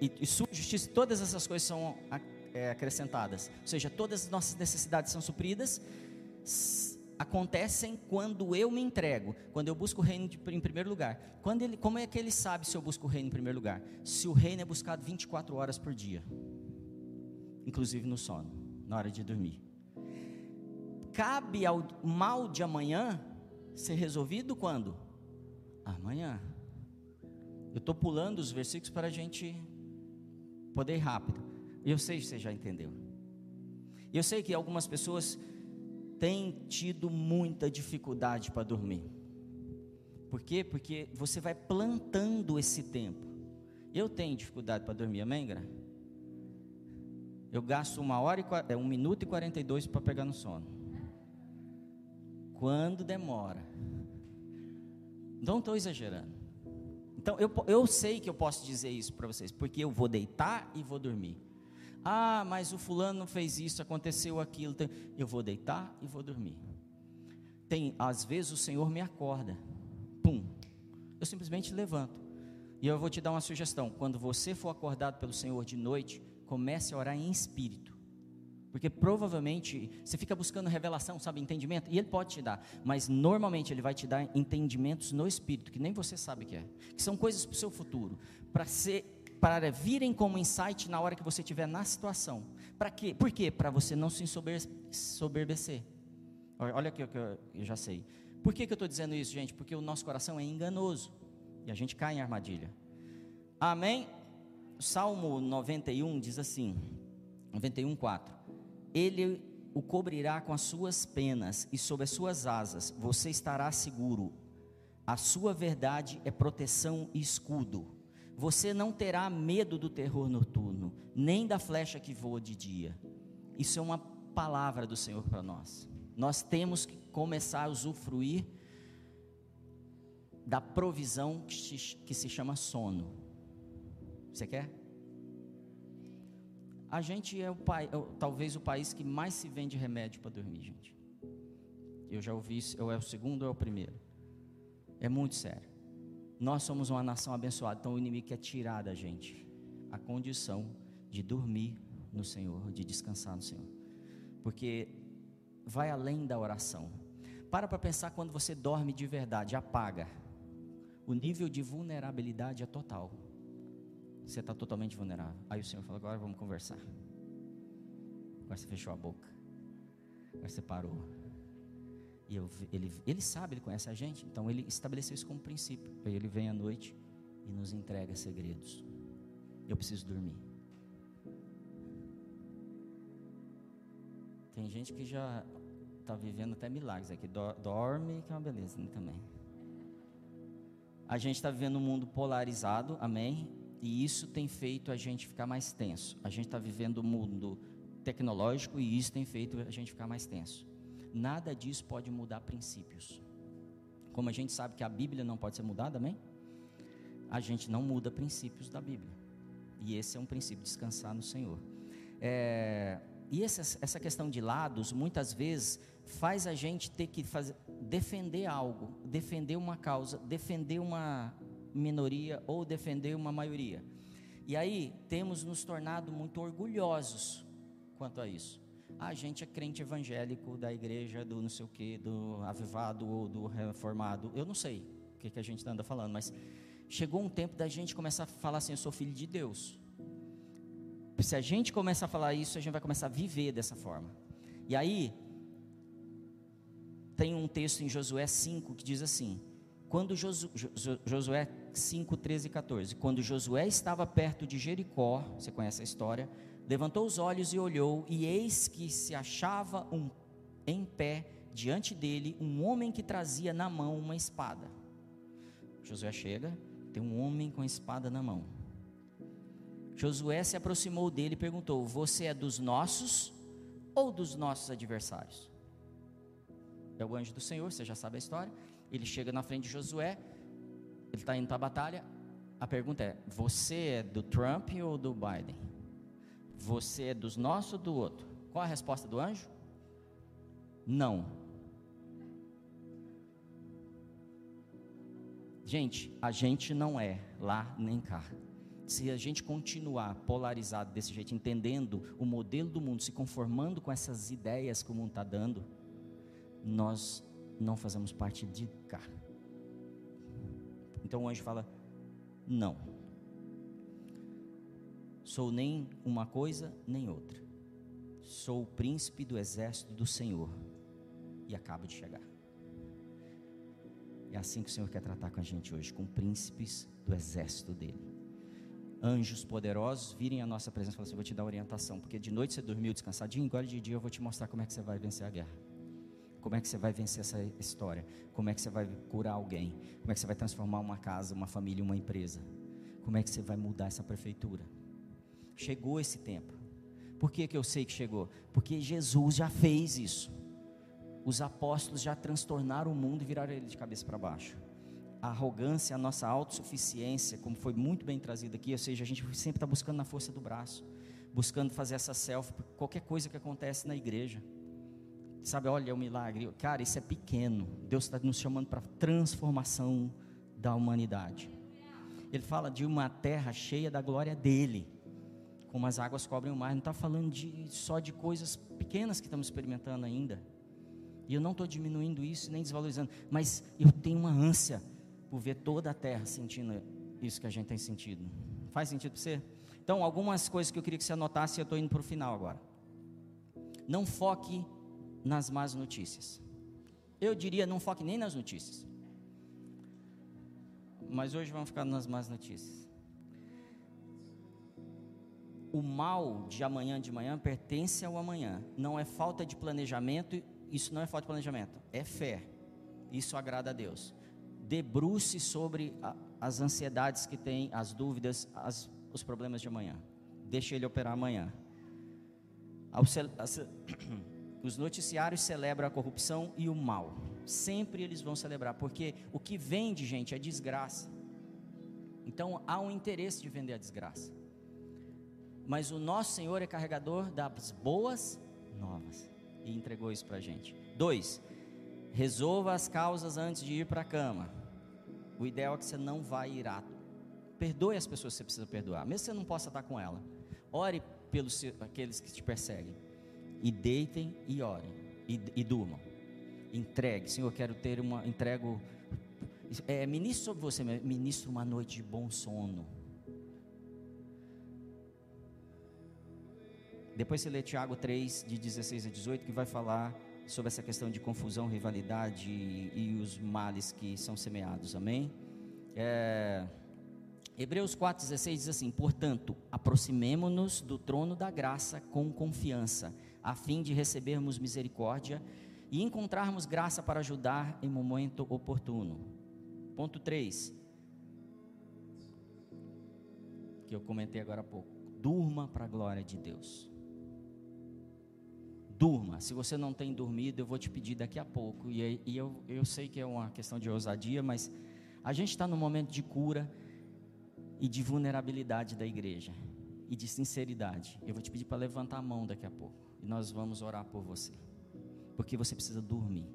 e, e sua justiça, todas essas coisas são é, acrescentadas. Ou seja, todas as nossas necessidades são supridas acontecem quando eu me entrego, quando eu busco o reino de, em primeiro lugar. Quando ele, como é que ele sabe se eu busco o reino em primeiro lugar? Se o reino é buscado 24 horas por dia, inclusive no sono, na hora de dormir. Cabe ao mal de amanhã ser resolvido quando? Amanhã. Eu estou pulando os versículos para a gente poder ir rápido. Eu sei que você já entendeu. Eu sei que algumas pessoas tem tido muita dificuldade para dormir. Por quê? Porque você vai plantando esse tempo. Eu tenho dificuldade para dormir, amém, Gra? Eu gasto uma hora e é um minuto e 42 para pegar no sono. Quando demora. Não estou exagerando. Então eu, eu sei que eu posso dizer isso para vocês, porque eu vou deitar e vou dormir. Ah, mas o fulano fez isso, aconteceu aquilo. Eu vou deitar e vou dormir. Tem, às vezes o Senhor me acorda. Pum. Eu simplesmente levanto. E eu vou te dar uma sugestão. Quando você for acordado pelo Senhor de noite, comece a orar em espírito. Porque provavelmente você fica buscando revelação, sabe, entendimento, e ele pode te dar, mas normalmente ele vai te dar entendimentos no espírito, que nem você sabe que é, que são coisas para o seu futuro, para ser para virem como insight na hora que você estiver na situação. Para quê? Por quê? Para você não se soberbecer. olha aqui que eu, eu já sei. Por que, que eu estou dizendo isso, gente? Porque o nosso coração é enganoso e a gente cai em armadilha. Amém? Salmo 91 diz assim: 91, 4. Ele o cobrirá com as suas penas e sob as suas asas você estará seguro. A sua verdade é proteção e escudo. Você não terá medo do terror noturno, nem da flecha que voa de dia. Isso é uma palavra do Senhor para nós. Nós temos que começar a usufruir da provisão que se, chama sono. Você quer? A gente é o pai, é, talvez o país que mais se vende remédio para dormir, gente. Eu já ouvi isso, ou é o segundo ou é o primeiro. É muito sério. Nós somos uma nação abençoada, então o inimigo quer tirar da gente a condição de dormir no Senhor, de descansar no Senhor. Porque vai além da oração. Para para pensar quando você dorme de verdade, apaga. O nível de vulnerabilidade é total. Você está totalmente vulnerável. Aí o Senhor fala: agora vamos conversar. Agora você fechou a boca. Agora você parou. E eu, ele, ele sabe, ele conhece a gente. Então ele estabeleceu isso como princípio. Aí ele vem à noite e nos entrega segredos. Eu preciso dormir. Tem gente que já está vivendo até milagres aqui. Dorme, que é uma beleza né, também. A gente está vivendo um mundo polarizado, amém? E isso tem feito a gente ficar mais tenso. A gente está vivendo um mundo tecnológico e isso tem feito a gente ficar mais tenso. Nada disso pode mudar princípios. Como a gente sabe que a Bíblia não pode ser mudada, amém? A gente não muda princípios da Bíblia. E esse é um princípio, descansar no Senhor. É, e essa, essa questão de lados, muitas vezes, faz a gente ter que fazer, defender algo, defender uma causa, defender uma, minoria ou defender uma maioria. E aí temos nos tornado muito orgulhosos quanto a isso. A gente é crente evangélico da igreja do não sei o que, do avivado ou do reformado. Eu não sei o que, que a gente anda falando, mas chegou um tempo da gente começar a falar assim: eu sou filho de Deus. Se a gente começar a falar isso, a gente vai começar a viver dessa forma. E aí, tem um texto em Josué 5 que diz assim: quando Josué 5, 13 e 14. Quando Josué estava perto de Jericó, você conhece a história, levantou os olhos e olhou, e eis que se achava um, em pé diante dele um homem que trazia na mão uma espada. Josué chega, tem um homem com a espada na mão. Josué se aproximou dele e perguntou: Você é dos nossos ou dos nossos adversários? É o anjo do Senhor, você já sabe a história. Ele chega na frente de Josué, ele está indo para a batalha. A pergunta é: você é do Trump ou do Biden? Você é dos nossos ou do outro? Qual a resposta do anjo? Não. Gente, a gente não é lá nem cá. Se a gente continuar polarizado desse jeito, entendendo o modelo do mundo, se conformando com essas ideias que o mundo está dando, nós não fazemos parte de cá. Então o anjo fala: Não. Sou nem uma coisa nem outra. Sou o príncipe do exército do Senhor e acabo de chegar. É assim que o Senhor quer tratar com a gente hoje, com príncipes do exército dele. Anjos poderosos virem à nossa presença e falam assim: vou te dar orientação, porque de noite você dormiu descansadinho, agora de dia eu vou te mostrar como é que você vai vencer a guerra. Como é que você vai vencer essa história? Como é que você vai curar alguém? Como é que você vai transformar uma casa, uma família, uma empresa? Como é que você vai mudar essa prefeitura? Chegou esse tempo. Por que, que eu sei que chegou? Porque Jesus já fez isso. Os apóstolos já transtornaram o mundo e viraram ele de cabeça para baixo. A arrogância, a nossa autossuficiência, como foi muito bem trazido aqui, ou seja, a gente sempre está buscando na força do braço, buscando fazer essa selfie, qualquer coisa que acontece na igreja. Sabe, olha o milagre. Cara, isso é pequeno. Deus está nos chamando para transformação da humanidade. Ele fala de uma terra cheia da glória dele, como as águas cobrem o mar. Não está falando de, só de coisas pequenas que estamos experimentando ainda. E eu não estou diminuindo isso nem desvalorizando, mas eu tenho uma ânsia por ver toda a terra sentindo isso que a gente tem sentido. Faz sentido para você? Então, algumas coisas que eu queria que você anotasse, eu estou indo para o final agora. Não foque nas más notícias. Eu diria, não foque nem nas notícias. Mas hoje vamos ficar nas más notícias. O mal de amanhã de manhã pertence ao amanhã. Não é falta de planejamento, isso não é falta de planejamento, é fé. Isso agrada a Deus. Debruce sobre a, as ansiedades que tem, as dúvidas, as, os problemas de amanhã. Deixe ele operar amanhã. Os noticiários celebram a corrupção e o mal. Sempre eles vão celebrar, porque o que vende, gente, é desgraça. Então há um interesse de vender a desgraça. Mas o nosso Senhor é carregador das boas novas e entregou isso para a gente. Dois, resolva as causas antes de ir para a cama. O ideal é que você não vá irado. Perdoe as pessoas que você precisa perdoar, mesmo que você não possa estar com ela. Ore pelos aqueles que te perseguem. E deitem e orem. E, e durmam. Entregue. Senhor, quero ter uma. Entrego. É, ministro sobre você, ministro uma noite de bom sono. Depois você lê Tiago 3, de 16 a 18, que vai falar sobre essa questão de confusão, rivalidade e, e os males que são semeados. Amém? É. Hebreus 4,16 diz assim: Portanto, aproximemo-nos do trono da graça com confiança, a fim de recebermos misericórdia e encontrarmos graça para ajudar em momento oportuno. Ponto 3, que eu comentei agora há pouco: durma para a glória de Deus. Durma. Se você não tem dormido, eu vou te pedir daqui a pouco. E, e eu, eu sei que é uma questão de ousadia, mas a gente está num momento de cura e de vulnerabilidade da igreja e de sinceridade. Eu vou te pedir para levantar a mão daqui a pouco e nós vamos orar por você, porque você precisa dormir.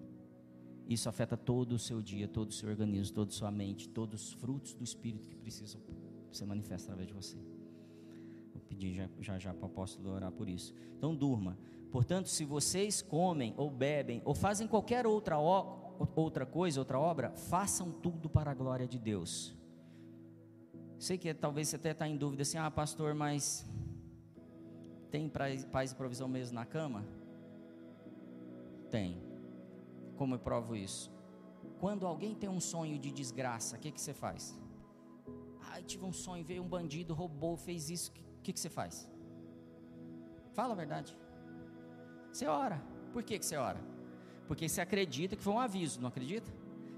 Isso afeta todo o seu dia, todo o seu organismo, toda a sua mente, todos os frutos do Espírito que precisam ser manifestos através de você. Vou pedir já já, já para o apóstolo orar por isso. Então durma. Portanto, se vocês comem ou bebem ou fazem qualquer outra, outra coisa, outra obra, façam tudo para a glória de Deus. Sei que talvez você até está em dúvida assim, ah, pastor, mas tem paz e provisão mesmo na cama? Tem. Como eu provo isso? Quando alguém tem um sonho de desgraça, o que, que você faz? Ah, tive um sonho, veio um bandido, roubou, fez isso. O que, que, que você faz? Fala a verdade. Você ora. Por que, que você ora? Porque você acredita que foi um aviso, não acredita?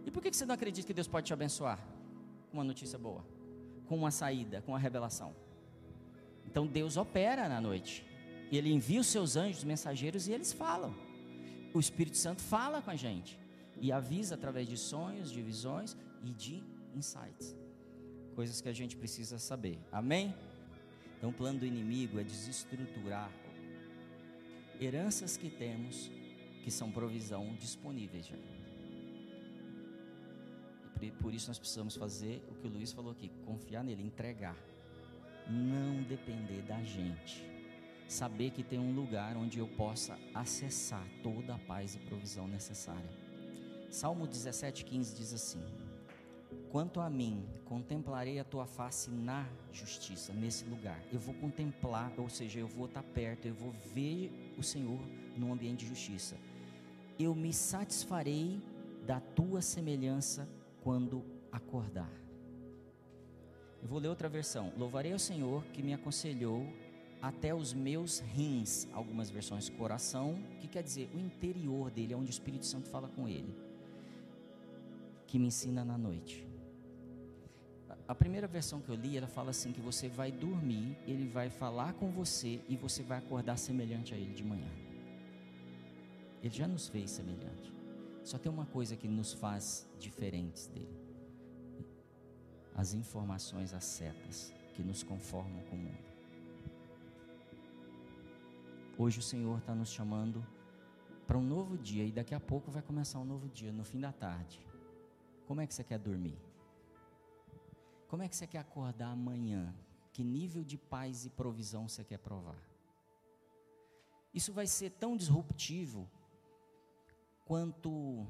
E por que, que você não acredita que Deus pode te abençoar? Com uma notícia boa com uma saída, com a revelação. Então Deus opera na noite. Ele envia os seus anjos mensageiros e eles falam. O Espírito Santo fala com a gente e avisa através de sonhos, de visões e de insights. Coisas que a gente precisa saber. Amém? Então o plano do inimigo é desestruturar heranças que temos que são provisão disponíveis já. Por isso nós precisamos fazer o que o Luiz falou aqui: confiar nele, entregar. Não depender da gente. Saber que tem um lugar onde eu possa acessar toda a paz e provisão necessária. Salmo 17,15 diz assim: Quanto a mim, contemplarei a tua face na justiça, nesse lugar. Eu vou contemplar, ou seja, eu vou estar perto, eu vou ver o Senhor num ambiente de justiça. Eu me satisfarei da tua semelhança quando acordar. Eu vou ler outra versão. Louvarei ao Senhor que me aconselhou até os meus rins, algumas versões coração, que quer dizer o interior dele, é onde o Espírito Santo fala com ele, que me ensina na noite. A primeira versão que eu li, ela fala assim que você vai dormir, ele vai falar com você e você vai acordar semelhante a ele de manhã. Ele já nos fez semelhante. Só tem uma coisa que nos faz diferentes dele: as informações, as setas que nos conformam com o mundo. Hoje o Senhor está nos chamando para um novo dia e daqui a pouco vai começar um novo dia, no fim da tarde. Como é que você quer dormir? Como é que você quer acordar amanhã? Que nível de paz e provisão você quer provar? Isso vai ser tão disruptivo quanto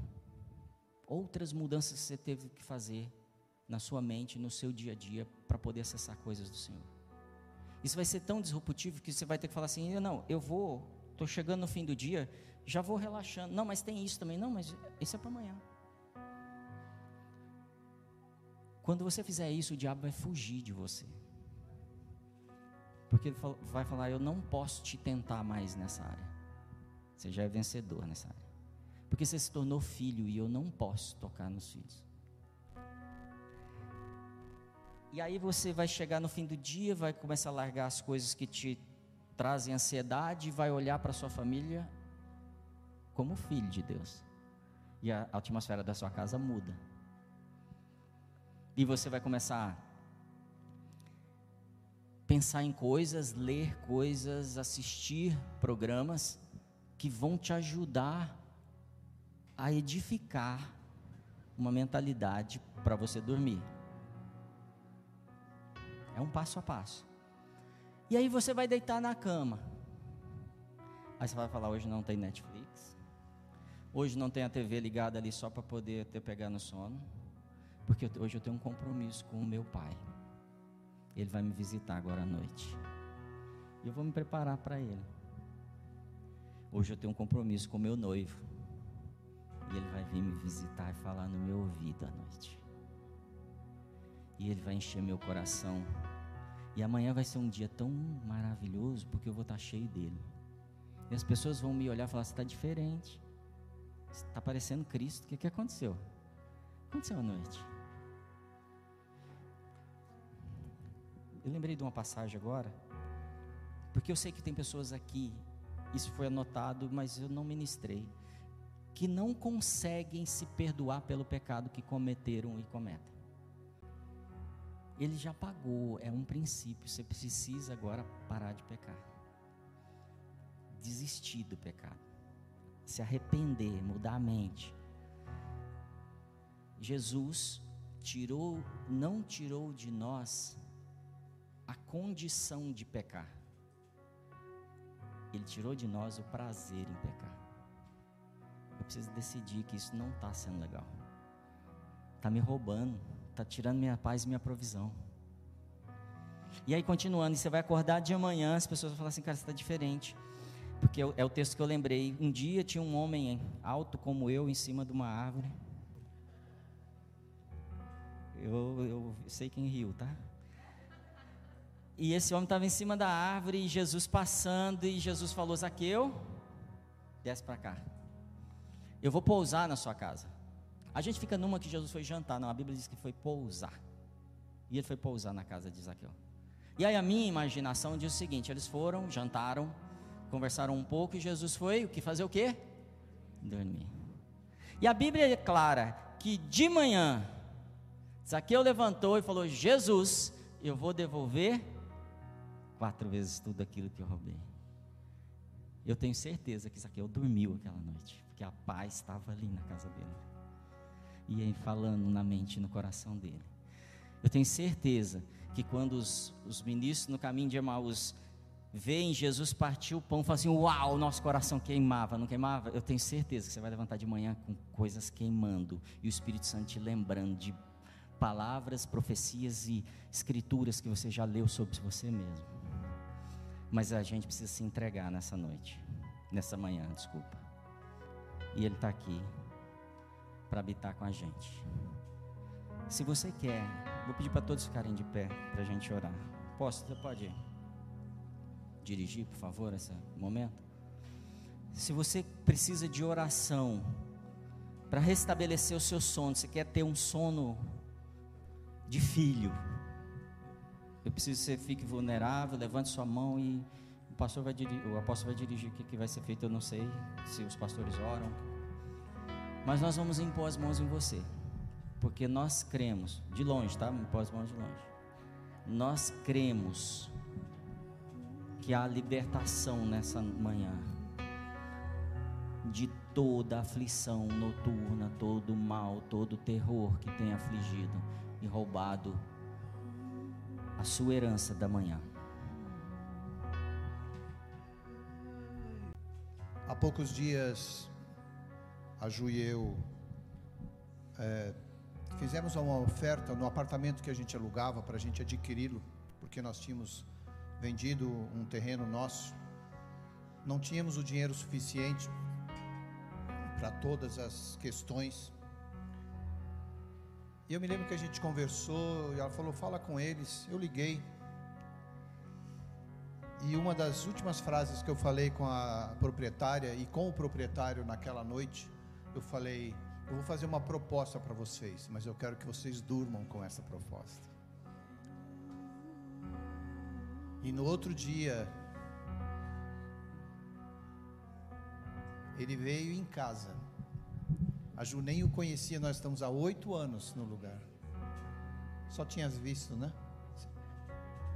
outras mudanças que você teve que fazer na sua mente, no seu dia a dia, para poder acessar coisas do Senhor. Isso vai ser tão disruptivo que você vai ter que falar assim: não, eu vou, estou chegando no fim do dia, já vou relaxando. Não, mas tem isso também. Não, mas isso é para amanhã. Quando você fizer isso, o diabo vai fugir de você. Porque ele vai falar: Eu não posso te tentar mais nessa área. Você já é vencedor nessa área. Porque você se tornou filho e eu não posso tocar nos filhos. E aí você vai chegar no fim do dia, vai começar a largar as coisas que te trazem ansiedade, vai olhar para sua família como filho de Deus. E a atmosfera da sua casa muda. E você vai começar a pensar em coisas, ler coisas, assistir programas que vão te ajudar a edificar uma mentalidade para você dormir. É um passo a passo. E aí você vai deitar na cama. Aí você vai falar: hoje não tem Netflix. Hoje não tem a TV ligada ali só para poder ter pegar no sono. Porque hoje eu tenho um compromisso com o meu pai. Ele vai me visitar agora à noite. E eu vou me preparar para ele. Hoje eu tenho um compromisso com o meu noivo. E ele vai vir me visitar e falar no meu ouvido à noite. E ele vai encher meu coração e amanhã vai ser um dia tão maravilhoso porque eu vou estar cheio dele. E as pessoas vão me olhar e falar: você está diferente. Você está parecendo Cristo. O que, que aconteceu? Aconteceu à noite? Eu lembrei de uma passagem agora, porque eu sei que tem pessoas aqui, isso foi anotado, mas eu não ministrei, que não conseguem se perdoar pelo pecado que cometeram e cometem. Ele já pagou, é um princípio. Você precisa agora parar de pecar. Desistir do pecado. Se arrepender, mudar a mente. Jesus tirou, não tirou de nós a condição de pecar. Ele tirou de nós o prazer em pecar. Eu preciso decidir que isso não está sendo legal. Está me roubando está tirando minha paz e minha provisão. E aí, continuando, você vai acordar de manhã, as pessoas vão falar assim, cara, você está diferente. Porque é o texto que eu lembrei. Um dia tinha um homem alto como eu em cima de uma árvore. Eu, eu sei quem riu, tá? E esse homem estava em cima da árvore, e Jesus passando, e Jesus falou: Zaqueu, desce para cá. Eu vou pousar na sua casa. A gente fica numa que Jesus foi jantar, não, a Bíblia diz que foi pousar. E ele foi pousar na casa de Zaqueu. E aí a minha imaginação diz o seguinte: eles foram, jantaram, conversaram um pouco e Jesus foi o que fazer o quê? Dormir. E a Bíblia é clara que de manhã Zaqueu levantou e falou: Jesus, eu vou devolver quatro vezes tudo aquilo que eu roubei. Eu tenho certeza que Zaqueu dormiu aquela noite, porque a paz estava ali na casa dele e falando na mente e no coração dele. Eu tenho certeza que quando os, os ministros no caminho de Emaús veem Jesus partir o pão, falam assim: Uau, nosso coração queimava, não queimava? Eu tenho certeza que você vai levantar de manhã com coisas queimando e o Espírito Santo te lembrando de palavras, profecias e escrituras que você já leu sobre você mesmo. Mas a gente precisa se entregar nessa noite, nessa manhã, desculpa. E Ele está aqui para habitar com a gente. Se você quer, vou pedir para todos ficarem de pé para a gente orar. Posso? Você pode dirigir, por favor, esse momento? Se você precisa de oração para restabelecer o seu sono, você quer ter um sono de filho, eu preciso que você fique vulnerável, levante sua mão e o pastor vai dirigir, o apóstolo vai dirigir o que, que vai ser feito, eu não sei se os pastores oram. Mas nós vamos impor as mãos em você. Porque nós cremos, de longe, tá? Impor as mãos de longe. Nós cremos que há libertação nessa manhã de toda aflição noturna, todo mal, todo terror que tem afligido e roubado a sua herança da manhã. Há poucos dias a Ju e eu é, fizemos uma oferta no apartamento que a gente alugava para a gente adquiri-lo, porque nós tínhamos vendido um terreno nosso, não tínhamos o dinheiro suficiente para todas as questões. E eu me lembro que a gente conversou e ela falou: fala com eles. Eu liguei. E uma das últimas frases que eu falei com a proprietária e com o proprietário naquela noite, eu falei: eu vou fazer uma proposta para vocês, mas eu quero que vocês durmam com essa proposta. E no outro dia, ele veio em casa a Ju nem o conhecia, nós estamos há oito anos no lugar. Só tinhas visto, né?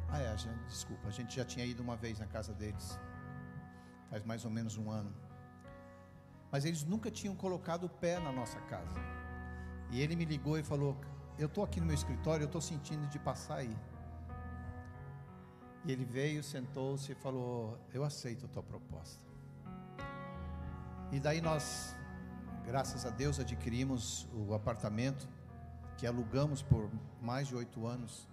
Ah, é, a gente, desculpa, a gente já tinha ido uma vez na casa deles, faz mais ou menos um ano. Mas eles nunca tinham colocado o pé na nossa casa. E ele me ligou e falou: Eu estou aqui no meu escritório, eu estou sentindo de passar aí. E ele veio, sentou-se e falou: Eu aceito a tua proposta. E daí nós Graças a Deus adquirimos o apartamento que alugamos por mais de oito anos.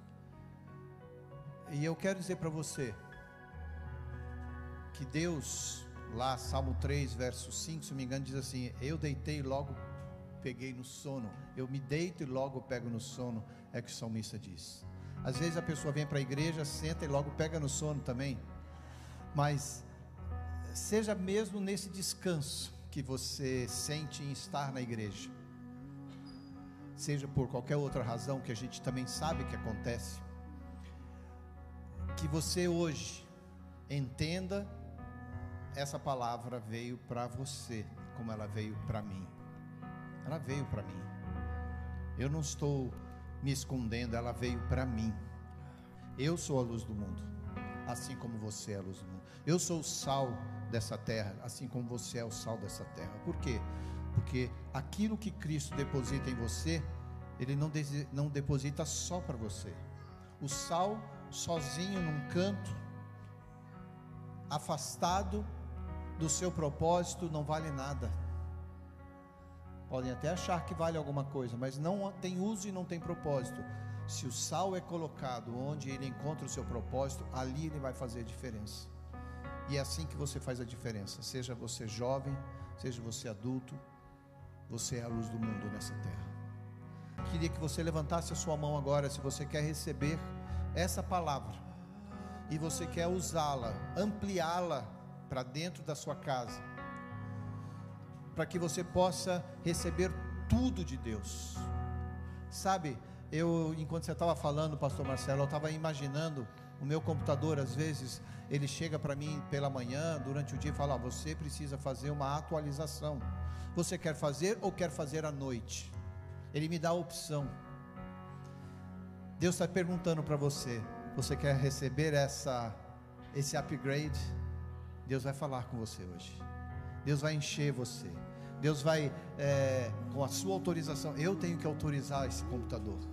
E eu quero dizer para você que Deus, lá, Salmo 3, verso 5, se não me engano, diz assim: Eu deitei e logo peguei no sono. Eu me deito e logo pego no sono, é que o salmista diz. Às vezes a pessoa vem para a igreja, senta e logo pega no sono também. Mas seja mesmo nesse descanso que você sente em estar na igreja, seja por qualquer outra razão que a gente também sabe que acontece, que você hoje entenda essa palavra veio para você, como ela veio para mim. Ela veio para mim. Eu não estou me escondendo, ela veio para mim. Eu sou a luz do mundo, assim como você é luz do mundo. Eu sou o sal dessa terra, assim como você é o sal dessa terra. Por quê? Porque aquilo que Cristo deposita em você, Ele não, não deposita só para você. O sal, sozinho num canto, afastado do seu propósito, não vale nada. Podem até achar que vale alguma coisa, mas não tem uso e não tem propósito. Se o sal é colocado onde ele encontra o seu propósito, ali ele vai fazer diferença. E é assim que você faz a diferença. Seja você jovem, seja você adulto, você é a luz do mundo nessa terra. Queria que você levantasse a sua mão agora, se você quer receber essa palavra e você quer usá-la, ampliá-la para dentro da sua casa, para que você possa receber tudo de Deus. Sabe, eu, enquanto você estava falando, Pastor Marcelo, eu estava imaginando o meu computador, às vezes, ele chega para mim pela manhã, durante o dia, e fala: Você precisa fazer uma atualização. Você quer fazer ou quer fazer à noite? Ele me dá a opção. Deus está perguntando para você: Você quer receber essa, esse upgrade? Deus vai falar com você hoje. Deus vai encher você. Deus vai, é, com a sua autorização, eu tenho que autorizar esse computador.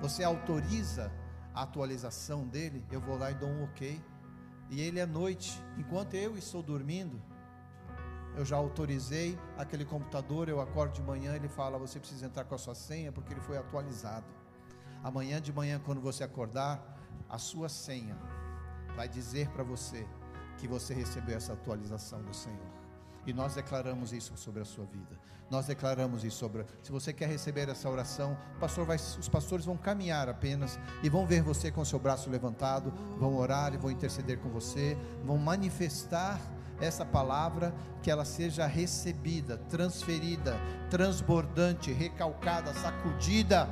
Você autoriza a atualização dele, eu vou lá e dou um ok. E ele à noite, enquanto eu estou dormindo, eu já autorizei aquele computador, eu acordo de manhã, ele fala: "Você precisa entrar com a sua senha porque ele foi atualizado". Amanhã de manhã quando você acordar, a sua senha vai dizer para você que você recebeu essa atualização do Senhor. E nós declaramos isso sobre a sua vida. Nós declaramos isso sobre. Se você quer receber essa oração, pastor vai, os pastores vão caminhar apenas e vão ver você com seu braço levantado, vão orar e vão interceder com você, vão manifestar essa palavra, que ela seja recebida, transferida, transbordante, recalcada, sacudida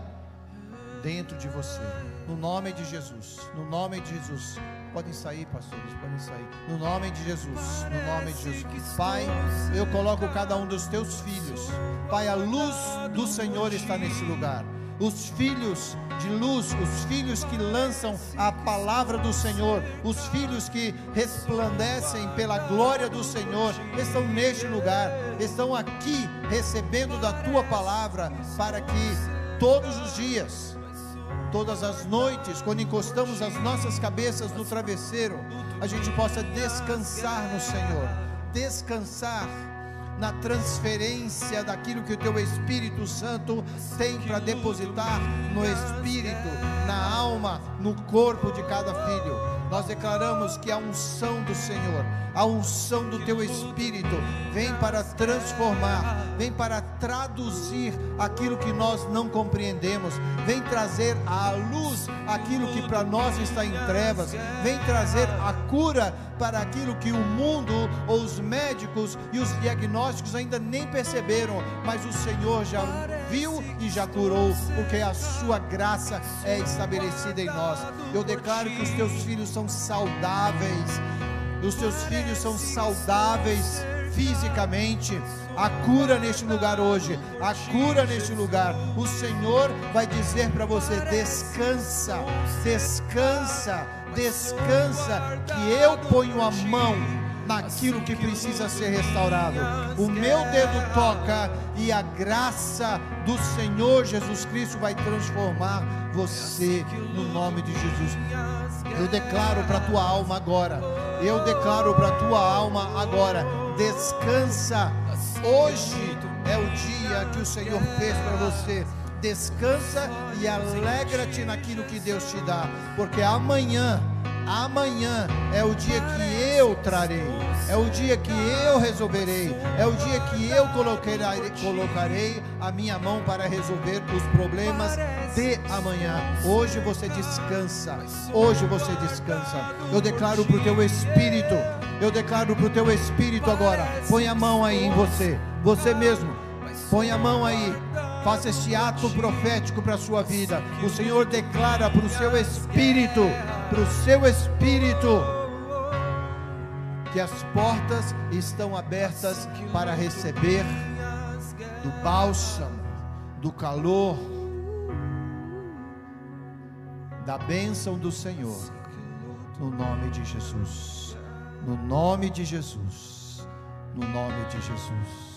dentro de você. No nome de Jesus. No nome de Jesus. Podem sair, pastores, podem sair. No nome de Jesus. No nome de Jesus. Pai, eu coloco cada um dos teus filhos. Pai, a luz do Senhor está nesse lugar. Os filhos de luz, os filhos que lançam a palavra do Senhor, os filhos que resplandecem pela glória do Senhor, estão neste lugar, estão aqui recebendo da tua palavra, para que todos os dias todas as noites, quando encostamos as nossas cabeças no travesseiro, a gente possa descansar no Senhor, descansar na transferência daquilo que o teu Espírito Santo tem para depositar no espírito, na alma, no corpo de cada filho. Nós declaramos que a unção do Senhor, a unção do teu Espírito, vem para transformar, vem para traduzir aquilo que nós não compreendemos, vem trazer à luz aquilo que para nós está em trevas, vem trazer a cura para aquilo que o mundo, ou os médicos e os diagnósticos ainda nem perceberam, mas o Senhor já viu e já curou, porque a sua graça é estabelecida em nós. Eu declaro que os teus filhos são saudáveis, os teus filhos são saudáveis fisicamente. A cura neste lugar hoje, a cura neste lugar. O Senhor vai dizer para você: descansa, descansa, descansa, que eu ponho a mão naquilo que precisa ser restaurado. O meu dedo toca e a graça do Senhor Jesus Cristo vai transformar você no nome de Jesus. Eu declaro para tua alma agora. Eu declaro para tua alma agora. Descansa. Hoje é o dia que o Senhor fez para você descansa e alegra-te naquilo que Deus te dá, porque amanhã Amanhã é o dia que eu trarei, é o dia que eu resolverei, é o dia que eu colocarei, colocarei a minha mão para resolver os problemas de amanhã. Hoje você descansa, hoje você descansa. Eu declaro para o teu espírito, eu declaro para o teu espírito agora. Põe a mão aí em você, você mesmo. Põe a mão aí. Faça este ato profético para a sua vida. O Senhor declara para o seu espírito para o seu espírito que as portas estão abertas para receber do bálsamo, do calor, da bênção do Senhor, no nome de Jesus, no nome de Jesus, no nome de Jesus.